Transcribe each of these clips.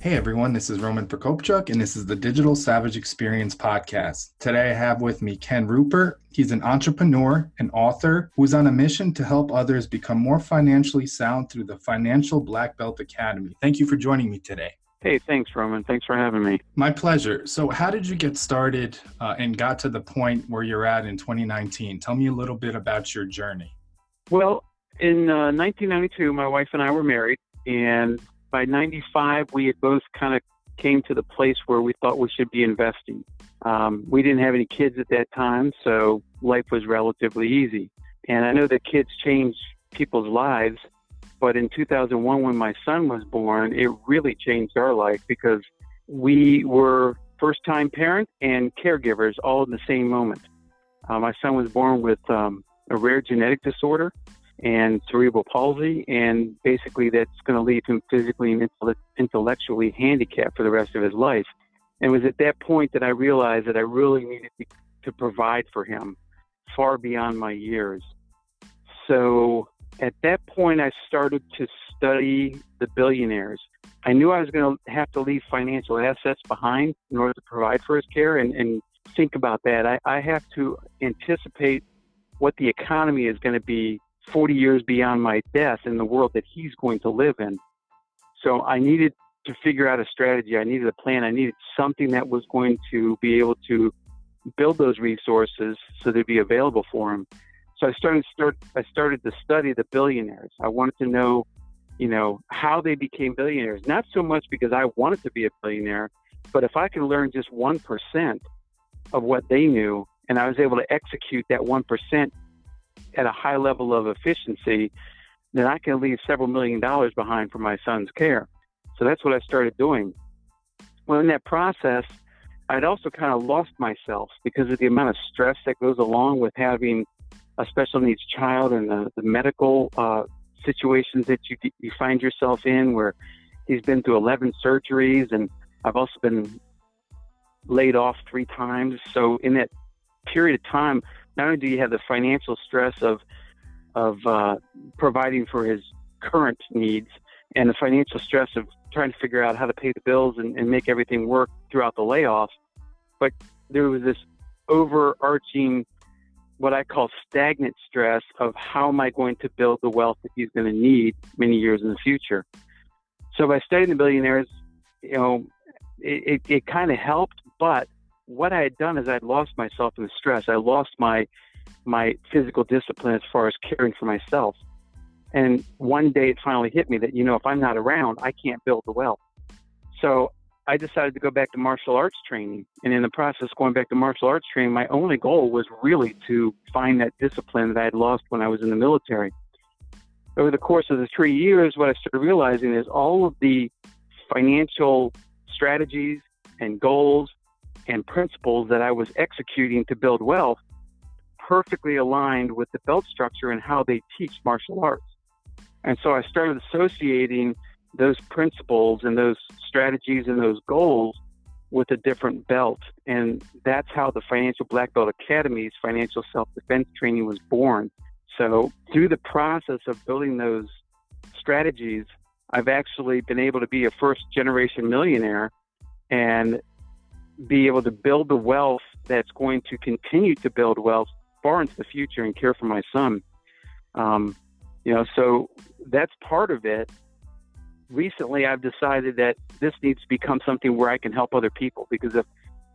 Hey everyone, this is Roman Prokopchuk, and this is the Digital Savage Experience podcast. Today I have with me Ken Rupert. He's an entrepreneur and author who is on a mission to help others become more financially sound through the Financial Black Belt Academy. Thank you for joining me today. Hey, thanks, Roman. Thanks for having me. My pleasure. So, how did you get started uh, and got to the point where you're at in 2019? Tell me a little bit about your journey. Well, in uh, 1992, my wife and I were married, and by 95, we had both kind of came to the place where we thought we should be investing. Um, we didn't have any kids at that time, so life was relatively easy. And I know that kids change people's lives, but in 2001, when my son was born, it really changed our life because we were first time parents and caregivers all in the same moment. Uh, my son was born with um, a rare genetic disorder and cerebral palsy, and basically that's going to leave him physically and intellectually handicapped for the rest of his life. And it was at that point that I realized that I really needed to, provide for him far beyond my years. So at that point, I started to study the billionaires. I knew I was going to have to leave financial assets behind in order to provide for his care and, and think about that. I, I have to anticipate what the economy is going to be 40 years beyond my death in the world that he's going to live in. So I needed to figure out a strategy. I needed a plan. I needed something that was going to be able to build those resources so they'd be available for him. So I started start I started to study the billionaires. I wanted to know, you know, how they became billionaires. Not so much because I wanted to be a billionaire, but if I can learn just one percent of what they knew and I was able to execute that one percent at a high level of efficiency, then I can leave several million dollars behind for my son's care. So that's what I started doing. Well, in that process, I'd also kind of lost myself because of the amount of stress that goes along with having a special needs child and the, the medical uh, situations that you, you find yourself in, where he's been through 11 surgeries, and I've also been laid off three times. So in that period of time, not only do you have the financial stress of of uh, providing for his current needs and the financial stress of trying to figure out how to pay the bills and, and make everything work throughout the layoff, but there was this overarching what I call stagnant stress of how am I going to build the wealth that he's going to need many years in the future. So by studying the billionaires, you know, it, it, it kind of helped, but what I had done is I'd lost myself in the stress. I lost my my physical discipline as far as caring for myself. And one day it finally hit me that you know if I'm not around, I can't build the wealth. So I decided to go back to martial arts training. And in the process going back to martial arts training, my only goal was really to find that discipline that I had lost when I was in the military. Over the course of the three years, what I started realizing is all of the financial strategies and goals and principles that I was executing to build wealth perfectly aligned with the belt structure and how they teach martial arts. And so I started associating those principles and those strategies and those goals with a different belt. And that's how the Financial Black Belt Academy's financial self defense training was born. So through the process of building those strategies, I've actually been able to be a first generation millionaire and be able to build the wealth that's going to continue to build wealth far into the future and care for my son. Um, you know, so that's part of it. Recently, I've decided that this needs to become something where I can help other people because if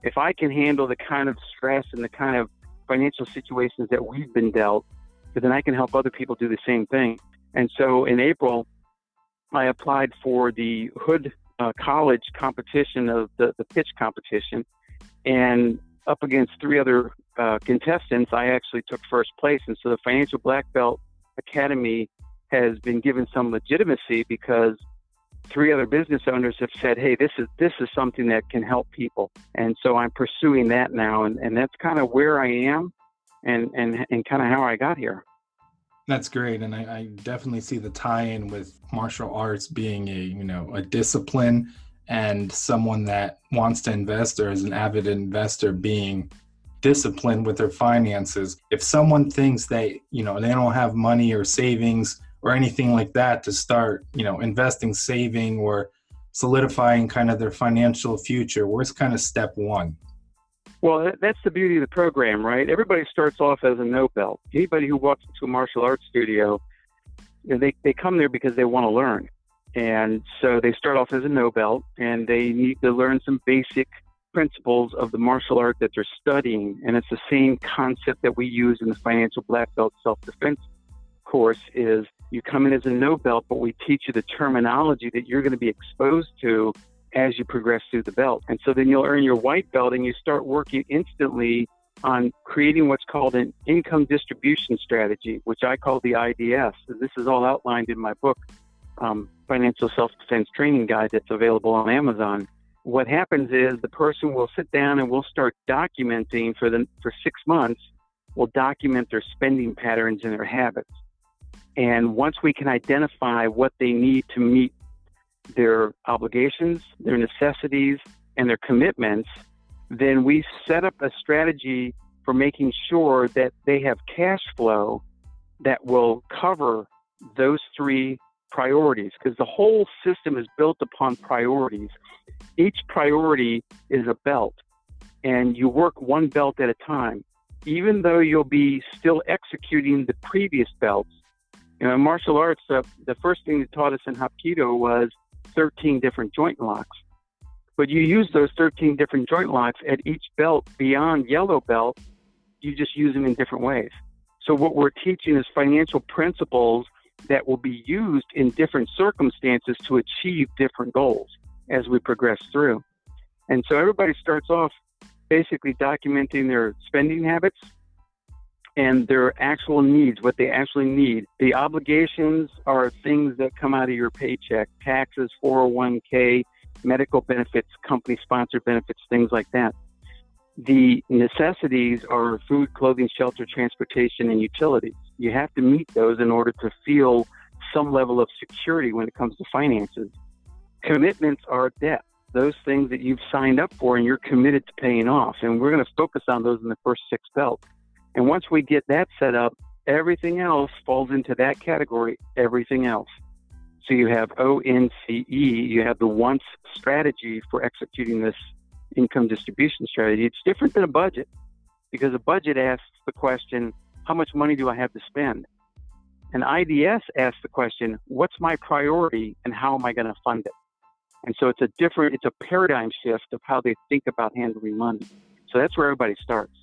if I can handle the kind of stress and the kind of financial situations that we've been dealt, then I can help other people do the same thing. And so in April, I applied for the Hood uh, college competition of the, the pitch competition, and up against three other uh, contestants, I actually took first place. And so the Financial Black Belt Academy has been given some legitimacy because three other business owners have said, "Hey, this is this is something that can help people," and so I'm pursuing that now, and, and that's kind of where I am, and and and kind of how I got here. That's great, and I, I definitely see the tie-in with martial arts being a you know a discipline and someone that wants to invest or is an avid investor being disciplined with their finances. If someone thinks they you know they don't have money or savings or anything like that to start you know investing, saving, or solidifying kind of their financial future, where's kind of step one? Well, that's the beauty of the program, right? Everybody starts off as a no belt. Anybody who walks into a martial arts studio, you know, they, they come there because they want to learn. And so they start off as a no belt and they need to learn some basic principles of the martial art that they're studying. And it's the same concept that we use in the financial black belt self defense course is you come in as a no belt, but we teach you the terminology that you're going to be exposed to as you progress through the belt. And so then you'll earn your white belt and you start working instantly on creating what's called an income distribution strategy, which I call the IDS. This is all outlined in my book, um, Financial Self Defense Training Guide, that's available on Amazon. What happens is the person will sit down and we'll start documenting for the for six months. We'll document their spending patterns and their habits. And once we can identify what they need to meet their obligations, their necessities, and their commitments, then we set up a strategy for making sure that they have cash flow that will cover those three priorities because the whole system is built upon priorities. Each priority is a belt, and you work one belt at a time. Even though you'll be still executing the previous belts, you know, in martial arts, uh, the first thing they taught us in Hapkido was 13 different joint locks. But you use those 13 different joint locks at each belt beyond yellow belt, you just use them in different ways. So what we're teaching is financial principles that will be used in different circumstances to achieve different goals as we progress through. And so everybody starts off basically documenting their spending habits, and their actual needs, what they actually need. The obligations are things that come out of your paycheck taxes, 401k, medical benefits, company sponsored benefits, things like that. The necessities are food, clothing, shelter, transportation, and utilities. You have to meet those in order to feel some level of security when it comes to finances. Commitments are debt, those things that you've signed up for and you're committed to paying off. And we're going to focus on those in the first six belts. And once we get that set up, everything else falls into that category, everything else. So you have ONCE, you have the once strategy for executing this income distribution strategy. It's different than a budget because a budget asks the question, how much money do I have to spend? An IDS asks the question, what's my priority and how am I going to fund it? And so it's a different, it's a paradigm shift of how they think about handling money. So that's where everybody starts.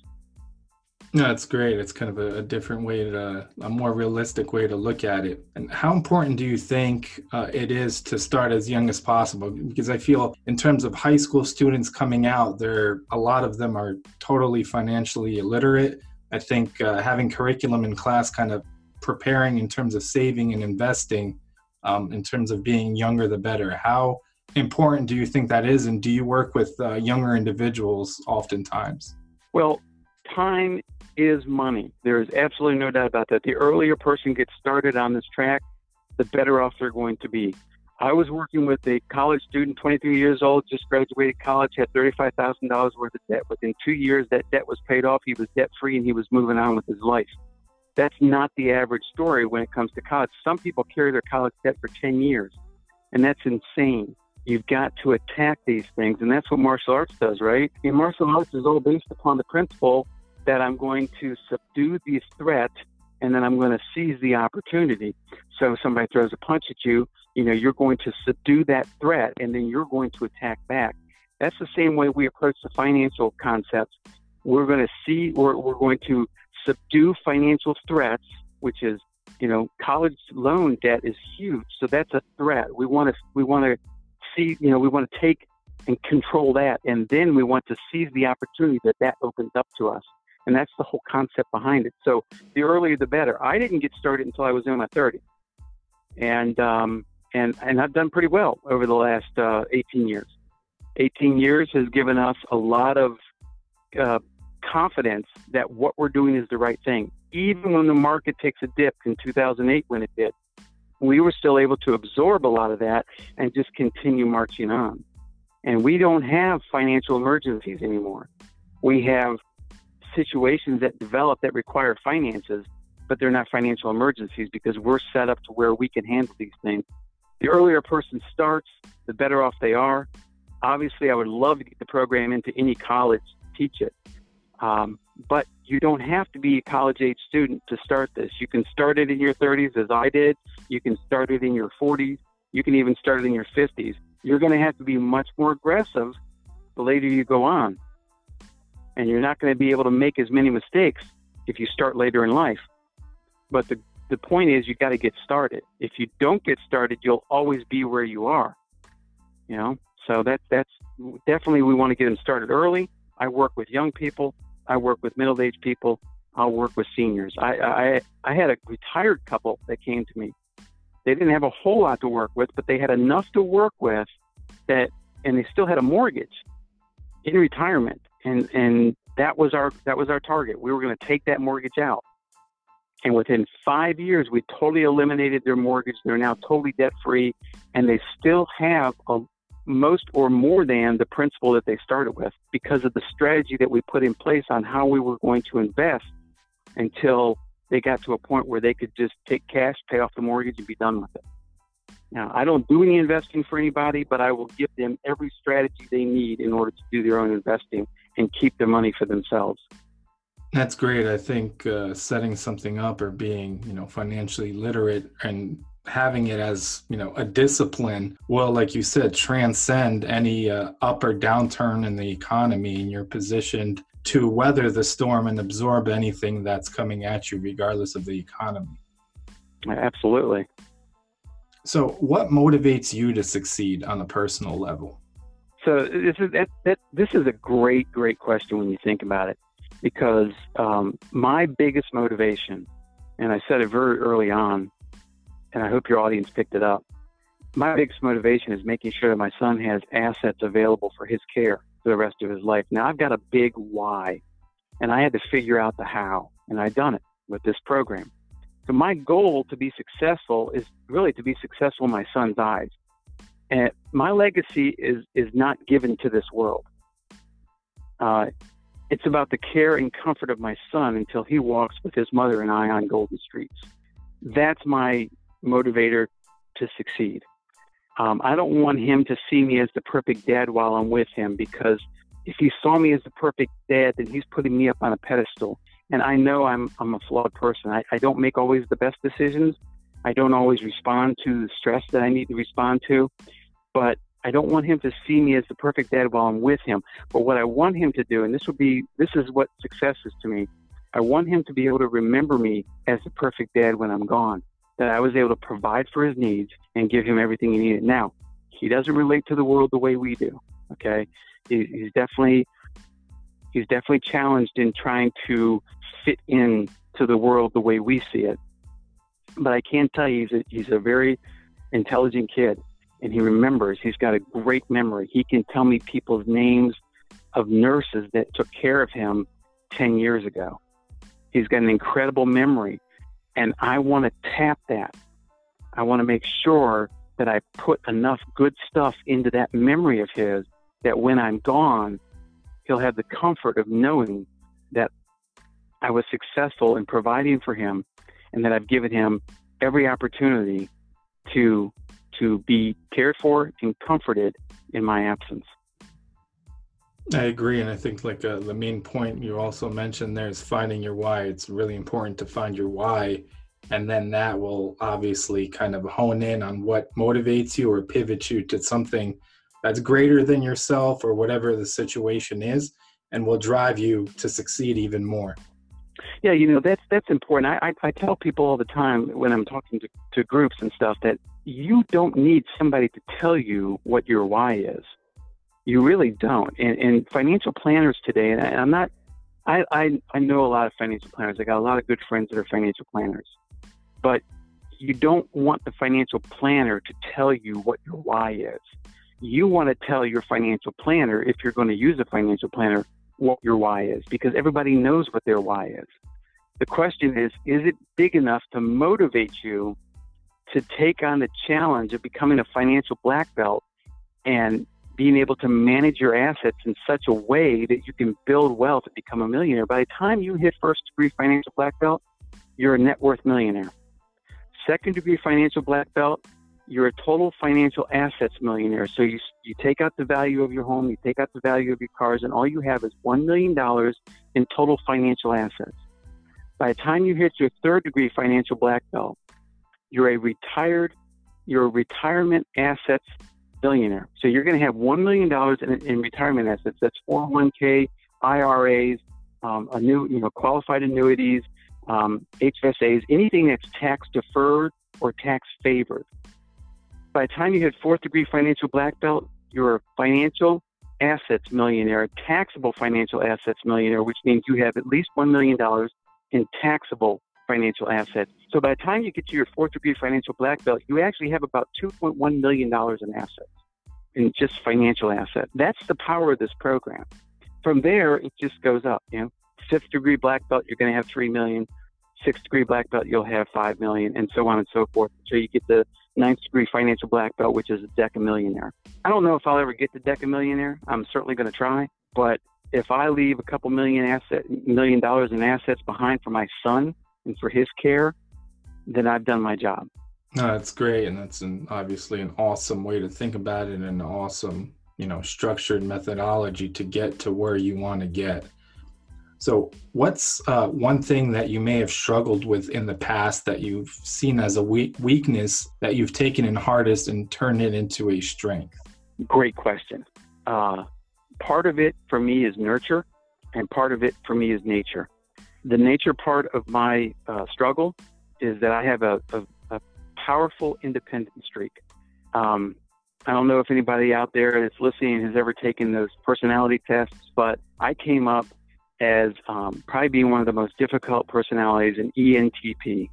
No, it's great. It's kind of a, a, different way to, a more realistic way to look at it. And how important do you think uh, it is to start as young as possible? Because I feel, in terms of high school students coming out, there a lot of them are totally financially illiterate. I think uh, having curriculum in class, kind of preparing in terms of saving and investing, um, in terms of being younger the better. How important do you think that is? And do you work with uh, younger individuals oftentimes? Well, time is money. There is absolutely no doubt about that. The earlier person gets started on this track, the better off they're going to be. I was working with a college student, 23 years old, just graduated college, had $35,000 worth of debt. Within two years, that debt was paid off. He was debt free and he was moving on with his life. That's not the average story when it comes to college. Some people carry their college debt for 10 years, and that's insane. You've got to attack these things, and that's what martial arts does, right? And martial arts is all based upon the principle that I'm going to subdue the threat and then I'm going to seize the opportunity. So if somebody throws a punch at you, you know, you're going to subdue that threat and then you're going to attack back. That's the same way we approach the financial concepts. We're going to see, or we're going to subdue financial threats, which is, you know, college loan debt is huge. So that's a threat. We want to, we want to see, you know, we want to take and control that. And then we want to seize the opportunity that that opens up to us. And that's the whole concept behind it. So the earlier the better. I didn't get started until I was in my 30s. and um, and and I've done pretty well over the last uh, 18 years. 18 years has given us a lot of uh, confidence that what we're doing is the right thing. Even when the market takes a dip in 2008, when it did, we were still able to absorb a lot of that and just continue marching on. And we don't have financial emergencies anymore. We have situations that develop that require finances, but they're not financial emergencies because we're set up to where we can handle these things. The earlier a person starts, the better off they are. Obviously, I would love to get the program into any college, to teach it. Um, but you don't have to be a college age student to start this. You can start it in your 30s, as I did. You can start it in your 40s. You can even start it in your 50s. You're going to have to be much more aggressive the later you go on and you're not going to be able to make as many mistakes if you start later in life. But the the point is you got to get started. If you don't get started, you'll always be where you are. You know, so that that's definitely we want to get them started early. I work with young people. I work with middle-aged people. I'll work with seniors. I, I I had a retired couple that came to me. They didn't have a whole lot to work with, but they had enough to work with that, and they still had a mortgage in retirement and and that was our that was our target. We were going to take that mortgage out, and within five years, we totally eliminated their mortgage. They're now totally debt free, and they still have a most or more than the principal that they started with because of the strategy that we put in place on how we were going to invest until they got to a point where they could just take cash, pay off the mortgage, and be done with it. Now, I don't do any investing for anybody, but I will give them every strategy they need in order to do their own investing and keep their money for themselves. That's great. I think uh, setting something up or being, you know, financially literate and having it as, you know, a discipline will, like you said, transcend any uh, up or downturn in the economy, and you're positioned to weather the storm and absorb anything that's coming at you, regardless of the economy. Absolutely. So, what motivates you to succeed on a personal level? So this is this is a great great question when you think about it, because um, my biggest motivation, and I said it very early on, and I hope your audience picked it up. My biggest motivation is making sure that my son has assets available for his care for the rest of his life. Now I've got a big why, and I had to figure out the how, and I've done it with this program. So my goal to be successful is really to be successful in my son's eyes. And my legacy is is not given to this world. Uh, it's about the care and comfort of my son until he walks with his mother and I on Golden Streets. That's my motivator to succeed. Um, I don't want him to see me as the perfect dad while I'm with him because if he saw me as the perfect dad, then he's putting me up on a pedestal and I know I'm I'm a flawed person. I, I don't make always the best decisions. I don't always respond to the stress that I need to respond to, but I don't want him to see me as the perfect dad while I'm with him. But what I want him to do, and this would be this is what success is to me. I want him to be able to remember me as the perfect dad when I'm gone. That I was able to provide for his needs and give him everything he needed. Now, he doesn't relate to the world the way we do. Okay, he, he's definitely he's definitely challenged in trying to fit in to the world the way we see it. But I can tell you, he's a, he's a very intelligent kid, and he remembers. He's got a great memory. He can tell me people's names of nurses that took care of him 10 years ago. He's got an incredible memory, and I want to tap that. I want to make sure that I put enough good stuff into that memory of his that when I'm gone, he'll have the comfort of knowing that I was successful in providing for him and that I've given him every opportunity to to be cared for and comforted in my absence. I agree, and I think like uh, the main point you also mentioned there is finding your why. It's really important to find your why, and then that will obviously kind of hone in on what motivates you or pivots you to something that's greater than yourself or whatever the situation is, and will drive you to succeed even more. Yeah, you know that's that's important. I, I, I tell people all the time when I'm talking to, to groups and stuff that you don't need somebody to tell you what your why is. You really don't. And, and financial planners today, and I, I'm not. I, I I know a lot of financial planners. I got a lot of good friends that are financial planners, but you don't want the financial planner to tell you what your why is. You want to tell your financial planner, if you're going to use a financial planner, what your why is, because everybody knows what their why is. The question is, is it big enough to motivate you to take on the challenge of becoming a financial black belt and being able to manage your assets in such a way that you can build wealth and become a millionaire. By the time you hit first degree financial black belt, you're a net worth millionaire. Second degree financial black belt, you're a total financial assets millionaire. So you, you take out the value of your home, you take out the value of your cars, and all you have is $1 million in total financial assets. By the time you hit your third degree financial black belt, you're a retired, you're a retirement assets billionaire. So you're going to have $1 million in, in retirement assets. That's 401k, IRAs, um, a new, you know, qualified annuities, um, HSAs, anything that's tax deferred or tax favored. By the time you hit fourth degree financial black belt, you're a financial assets millionaire, taxable financial assets millionaire, which means you have at least $1 million in taxable financial assets. So by the time you get to your fourth degree financial black belt, you actually have about $2.1 million in assets, in just financial assets. That's the power of this program. From there, it just goes up. You know, fifth degree black belt, you're going to have 3 million. Sixth degree black belt, you'll have 5 million, and so on and so forth. So you get the ninth degree financial black belt, which is a decamillionaire. I don't know if I'll ever get to decamillionaire. I'm certainly going to try, but if I leave a couple million asset million dollars in assets behind for my son and for his care, then I've done my job. No, that's great, and that's an, obviously an awesome way to think about it, and an awesome, you know, structured methodology to get to where you want to get. So, what's uh, one thing that you may have struggled with in the past that you've seen as a weak weakness that you've taken in hardest and turned it into a strength? Great question. Uh, part of it for me is nurture, and part of it for me is nature the nature part of my uh, struggle is that I have a, a, a powerful independent streak. Um, I don't know if anybody out there that's listening has ever taken those personality tests, but I came up as um, probably being one of the most difficult personalities in ENTP.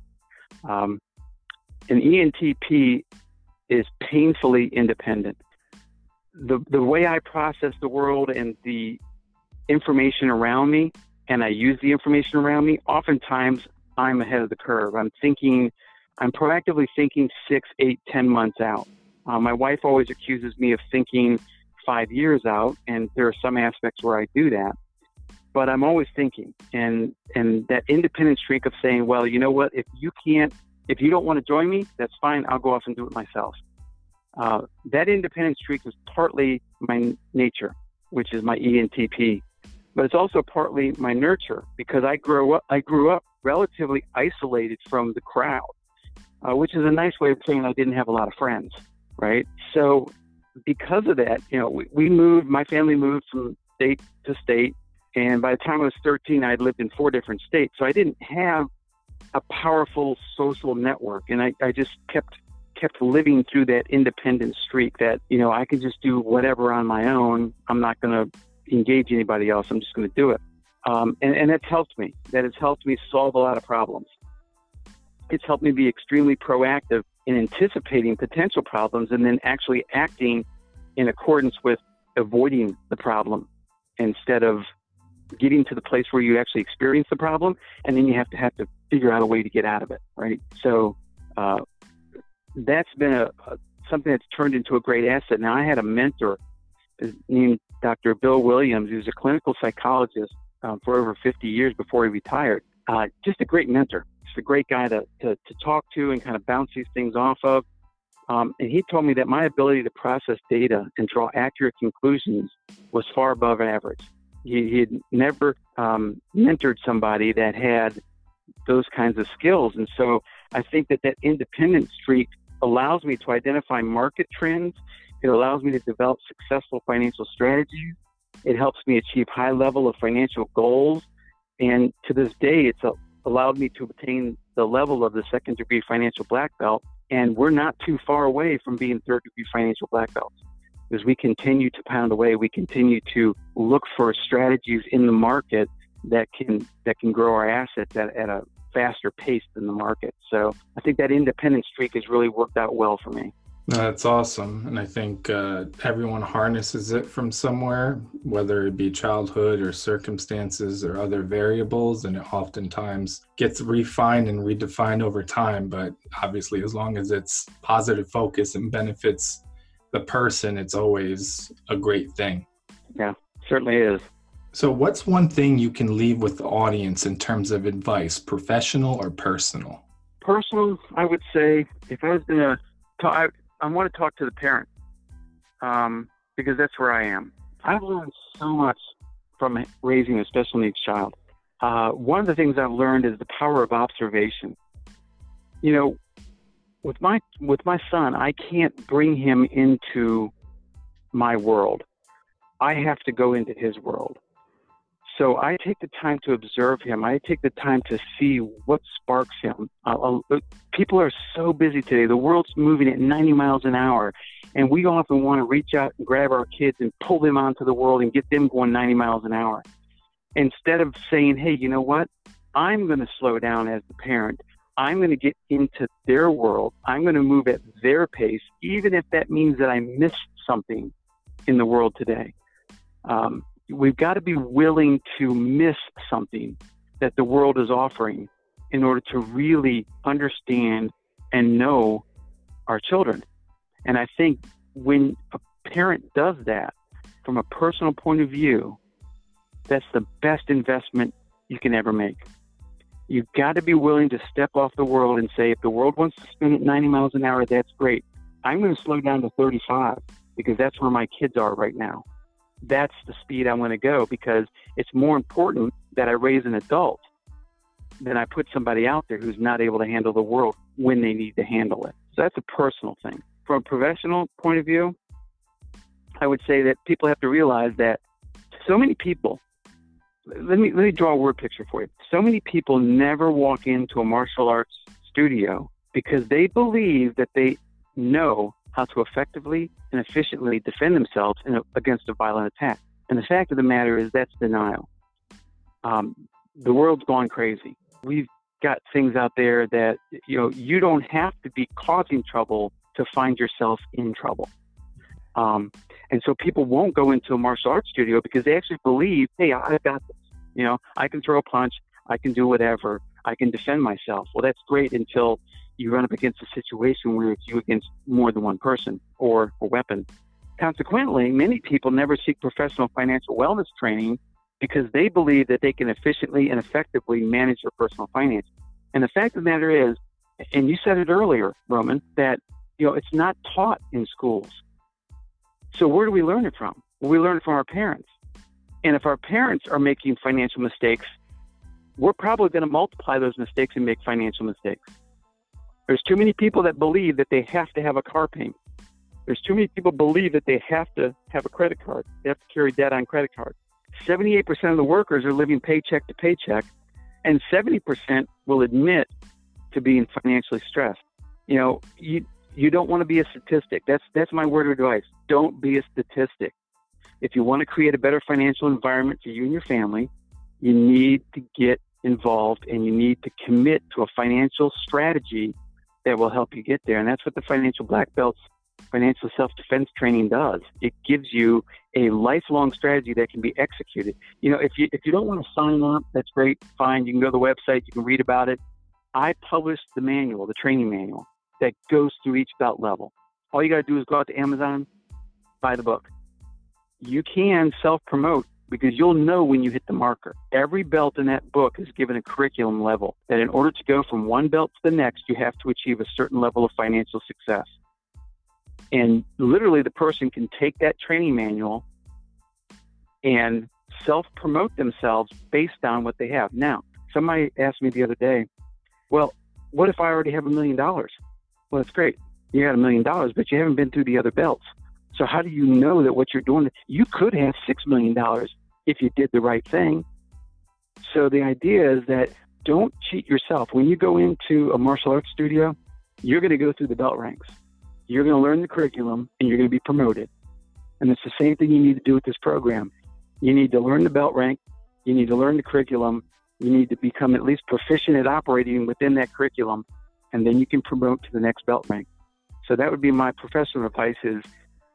Um, an ENTP is painfully independent. The, the way I process the world and the information around me and I use the information around me, oftentimes I'm ahead of the curve. I'm thinking, I'm proactively thinking six, eight, ten months out. Uh, my wife always accuses me of thinking five years out, and there are some aspects where I do that. But I'm always thinking, and and that independent streak of saying, well, you know what? If you can't, if you don't want to join me, that's fine. I'll go off and do it myself. Uh, that independent streak is partly my nature, which is my ENTP but it's also partly my nurture because I grew up I grew up relatively isolated from the crowd, uh, which is a nice way of saying I didn't have a lot of friends, right? So because of that, you know, we, we moved. My family moved from state to state, and by the time I was 13, I had lived in four different states, so I didn't have a powerful social network, and I, I just kept kept living through that independent streak that you know I can just do whatever on my own. I'm not going to engage anybody else. I'm just going to do it. Um, and, and that's helped me. That has helped me solve a lot of problems. It's helped me be extremely proactive in anticipating potential problems and then actually acting in accordance with avoiding the problem instead of getting to the place where you actually experience the problem and then you have to have to figure out a way to get out of it right so uh, that's been a, a, something that's turned into a great asset now i had a mentor named Dr. Bill Williams, who's a clinical psychologist um, for over 50 years before he retired. Uh, just a great mentor, just a great guy to, to, to, talk to and kind of bounce these things off of. Um, and he told me that my ability to process data and draw accurate conclusions was far above average. He, he had never um, mentored somebody that had those kinds of skills. And so I think that that independent streak allows me to identify market trends it allows me to develop successful financial strategies. It helps me achieve high level of financial goals. And to this day, it's a, allowed me to obtain the level of the second degree financial black belt. And we're not too far away from being third degree financial black belts. As we continue to pound away, we continue to look for strategies in the market that can that can grow our assets at, at a faster pace than the market. So I think that independent streak has really worked out well for me. That's awesome. And I think uh, everyone harnesses it from somewhere, whether it be childhood or circumstances or other variables. And it oftentimes gets refined and redefined over time. But obviously, as long as it's positive focus and benefits the person, it's always a great thing. Yeah, certainly is. So, what's one thing you can leave with the audience in terms of advice, professional or personal? Personal, I would say, if I was going to talk, I want to talk to the parent um, because that's where I am. I've learned so much from raising a special needs child. Uh, one of the things I've learned is the power of observation. You know, with my with my son, I can't bring him into my world. I have to go into his world. So I take the time to observe him. I take the time to see what sparks him. Uh, uh, people are so busy today. The world's moving at 90 miles an hour, and we often want to reach out and grab our kids and pull them onto the world and get them going 90 miles an hour. Instead of saying, hey, you know what? I'm going to slow down as the parent. I'm going to get into their world. I'm going to move at their pace, even if that means that I missed something in the world today. Um, we've got to be willing to miss something that the world is offering in order to really understand and know our children. And I think when a parent does that from a personal point of view, that's the best investment you can ever make. You've got to be willing to step off the world and say, if the world wants to spin at 90 miles an hour, that's great. I'm going to slow down to 35 because that's where my kids are right now that's the speed I want to go because it's more important that I raise an adult than I put somebody out there who's not able to handle the world when they need to handle it. So that's a personal thing. From a professional point of view, I would say that people have to realize that so many people let me let me draw a word picture for you. So many people never walk into a martial arts studio because they believe that they know how to effectively and efficiently defend themselves a, against a violent attack. And the fact of the matter is that's denial. Um, the world's gone crazy. We've got things out there that you know you don't have to be causing trouble to find yourself in trouble. Um, and so people won't go into a martial arts studio because they actually believe, hey, I've got this. You know, I can throw a punch, I can do whatever, I can defend myself. Well, that's great until you run up against a situation where it's you against more than one person or a weapon. Consequently, many people never seek professional financial wellness training because they believe that they can efficiently and effectively manage their personal finances. And the fact of the matter is, and you said it earlier, Roman, that you know it's not taught in schools. So where do we learn it from? Well, we learn it from our parents. And if our parents are making financial mistakes, we're probably going to multiply those mistakes and make financial mistakes. There's too many people that believe that they have to have a car payment. There's too many people believe that they have to have a credit card. They have to carry debt on credit card. 78% of the workers are living paycheck to paycheck, and 70% will admit to being financially stressed. You know, you you don't want to be a statistic. That's that's my word of advice. Don't be a statistic. If you want to create a better financial environment for you and your family, you need to get involved and you need to commit to a financial strategy that will help you get there. And that's what the financial black belts financial self-defense training does. It gives you a lifelong strategy that can be executed. You know, if you if you don't want to sign up, that's great, fine. You can go to the website, you can read about it. I published the manual, the training manual that goes through each belt level. All you got to do is go out to Amazon, buy the book. You can self-promote because you'll know when you hit the marker. Every belt in that book is given a curriculum level that in order to go from one belt to the next, you have to achieve a certain level of financial success. And literally, the person can take that training manual and self promote themselves based on what they have. Now, somebody asked me the other day, well, what if I already have a million dollars? Well, that's great. You got a million dollars, but you haven't been through the other belts. So how do you know that what you're doing? You could have six million dollars if you did the right thing. So the idea is that don't cheat yourself. When you go into a martial arts studio, you're going to go through the belt ranks. You're going to learn the curriculum and you're going to be promoted. And it's the same thing you need to do with this program. You need to learn the belt rank, you need to learn the curriculum, You need to become at least proficient at operating within that curriculum, and then you can promote to the next belt rank. So that would be my professional advice: is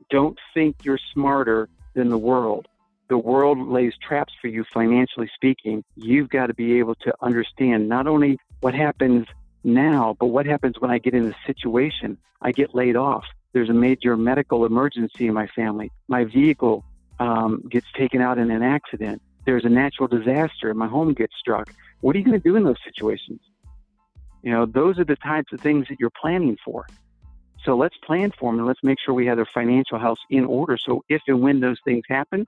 don't think you're smarter than the world. The world lays traps for you financially speaking. You've got to be able to understand not only what happens now, but what happens when I get in a situation? I get laid off. There's a major medical emergency in my family. My vehicle um, gets taken out in an accident. There's a natural disaster and my home gets struck. What are you going to do in those situations? You know, those are the types of things that you're planning for. So let's plan for them and let's make sure we have their financial house in order. So if and when those things happen,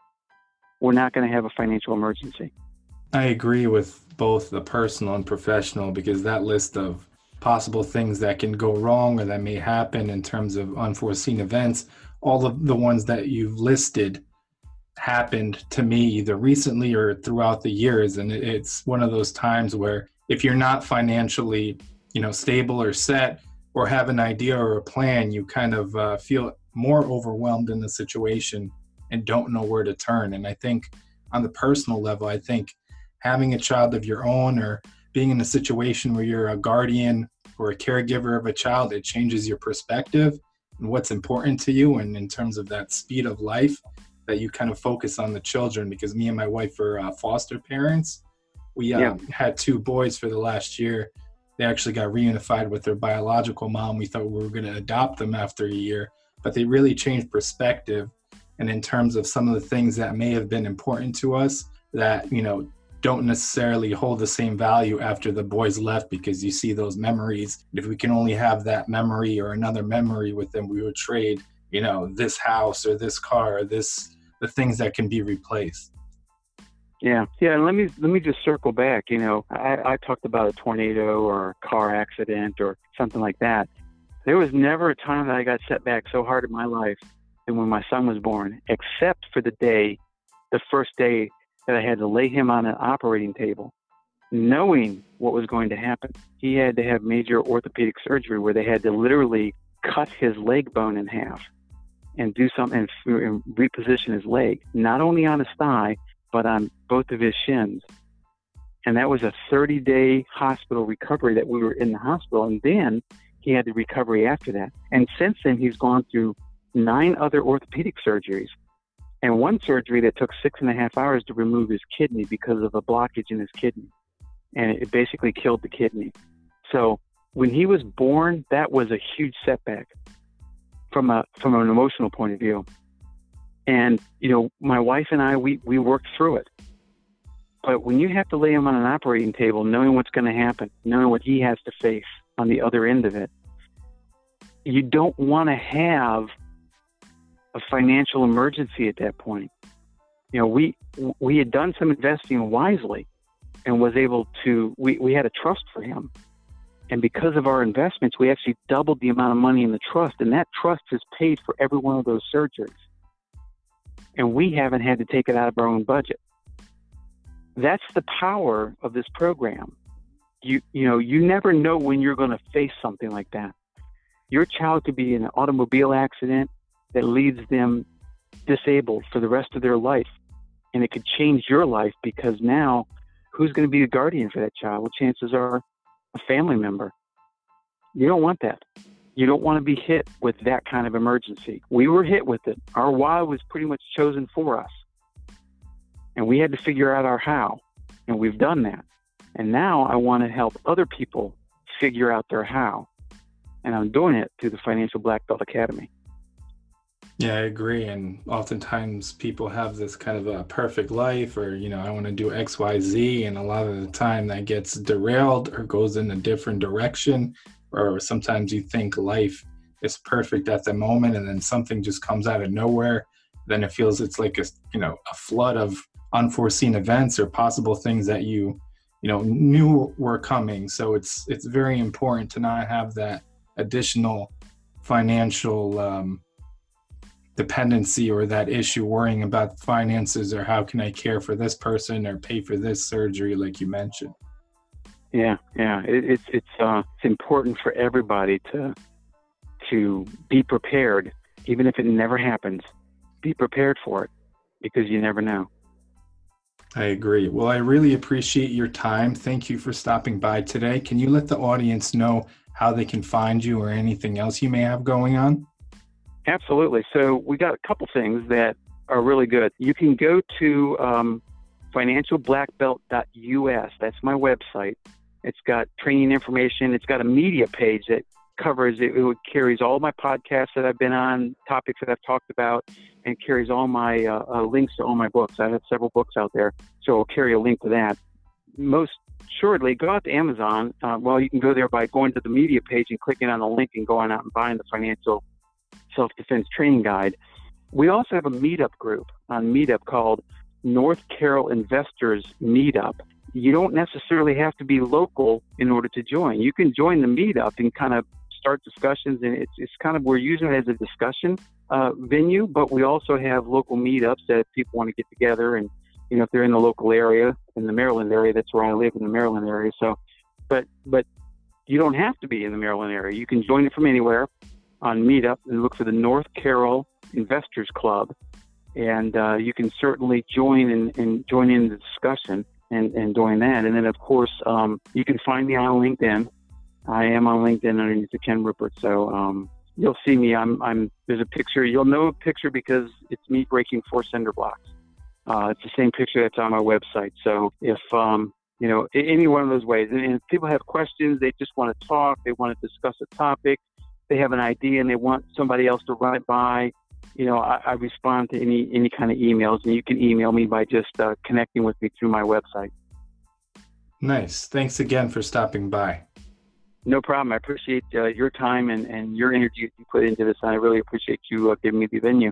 we're not going to have a financial emergency. I agree with both the personal and professional because that list of possible things that can go wrong or that may happen in terms of unforeseen events, all of the ones that you've listed happened to me either recently or throughout the years and it's one of those times where if you're not financially you know stable or set or have an idea or a plan you kind of uh, feel more overwhelmed in the situation and don't know where to turn and i think on the personal level i think having a child of your own or being in a situation where you're a guardian or a caregiver of a child it changes your perspective and what's important to you and in terms of that speed of life that you kind of focus on the children because me and my wife are uh, foster parents. We um, yeah. had two boys for the last year. They actually got reunified with their biological mom. We thought we were going to adopt them after a year, but they really changed perspective. And in terms of some of the things that may have been important to us that, you know, don't necessarily hold the same value after the boys left because you see those memories. If we can only have that memory or another memory with them, we would trade, you know, this house or this car or this the things that can be replaced. Yeah, yeah. let me let me just circle back. You know, I, I talked about a tornado or a car accident or something like that. There was never a time that I got set back so hard in my life than when my son was born, except for the day, the first day that I had to lay him on an operating table, knowing what was going to happen. He had to have major orthopedic surgery where they had to literally cut his leg bone in half and do something and reposition his leg, not only on his thigh, but on both of his shins. And that was a 30 day hospital recovery that we were in the hospital. And then he had the recovery after that. And since then, he's gone through nine other orthopedic surgeries and one surgery that took six and a half hours to remove his kidney because of a blockage in his kidney. And it basically killed the kidney. So when he was born, that was a huge setback from a from an emotional point of view. And you know, my wife and I we we worked through it. But when you have to lay him on an operating table, knowing what's going to happen, knowing what he has to face on the other end of it, you don't want to have a financial emergency at that point. You know, we we had done some investing wisely and was able to we, we had a trust for him and because of our investments, we actually doubled the amount of money in the trust, and that trust has paid for every one of those surgeries. And we haven't had to take it out of our own budget. That's the power of this program. You, you know, you never know when you're going to face something like that. Your child could be in an automobile accident that leaves them disabled for the rest of their life. And it could change your life because now who's going to be the guardian for that child? Well, chances are a family member. You don't want that. You don't want to be hit with that kind of emergency. We were hit with it. Our why was pretty much chosen for us. And we had to figure out our how. And we've done that. And now I want to help other people figure out their how. And I'm doing it through the Financial Black Belt Academy. Yeah, I agree. And oftentimes people have this kind of a perfect life, or, you know, I want to do X, Y, Z. And a lot of the time that gets derailed or goes in a different direction. Or sometimes you think life is perfect at the moment and then something just comes out of nowhere. Then it feels it's like a, you know, a flood of unforeseen events or possible things that you, you know, knew were coming. So it's, it's very important to not have that additional financial, um, dependency or that issue worrying about finances or how can I care for this person or pay for this surgery, like you mentioned. Yeah, yeah, it, it's it's uh, it's important for everybody to to be prepared, even if it never happens. Be prepared for it because you never know. I agree. Well, I really appreciate your time. Thank you for stopping by today. Can you let the audience know how they can find you or anything else you may have going on? Absolutely. So we got a couple things that are really good. You can go to um, financialblackbelt.us. That's my website. It's got training information. It's got a media page that covers it. It carries all my podcasts that I've been on, topics that I've talked about, and carries all my uh, uh, links to all my books. I have several books out there, so I'll carry a link to that. Most shortly, go out to Amazon. Uh, well, you can go there by going to the media page and clicking on the link and going out and buying the financial self defense training guide. We also have a meetup group on Meetup called North Carroll Investors Meetup. You don't necessarily have to be local in order to join. You can join the meetup and kind of start discussions, and it's, it's kind of we're using it as a discussion uh, venue, but we also have local meetups that people want to get together and you know if they're in the local area in the Maryland area, that's where I live in the Maryland area. So, but but you don't have to be in the Maryland area. You can join it from anywhere on Meetup and look for the North Carroll Investors Club, and uh, you can certainly join and, and join in the discussion and, and join that. And then of course um, you can find me on LinkedIn. I am on LinkedIn underneath the Ken Rupert. So um, you'll see me. I'm, I'm, there's a picture. You'll know a picture because it's me breaking four cinder blocks. Uh, it's the same picture that's on my website. So if, um, you know, any one of those ways, and if people have questions, they just want to talk, they want to discuss a topic, they have an idea and they want somebody else to run it by, you know, I, I respond to any, any kind of emails and you can email me by just uh, connecting with me through my website. Nice. Thanks again for stopping by. No problem. I appreciate uh, your time and, and your energy that you put into this. And I really appreciate you uh, giving me the venue.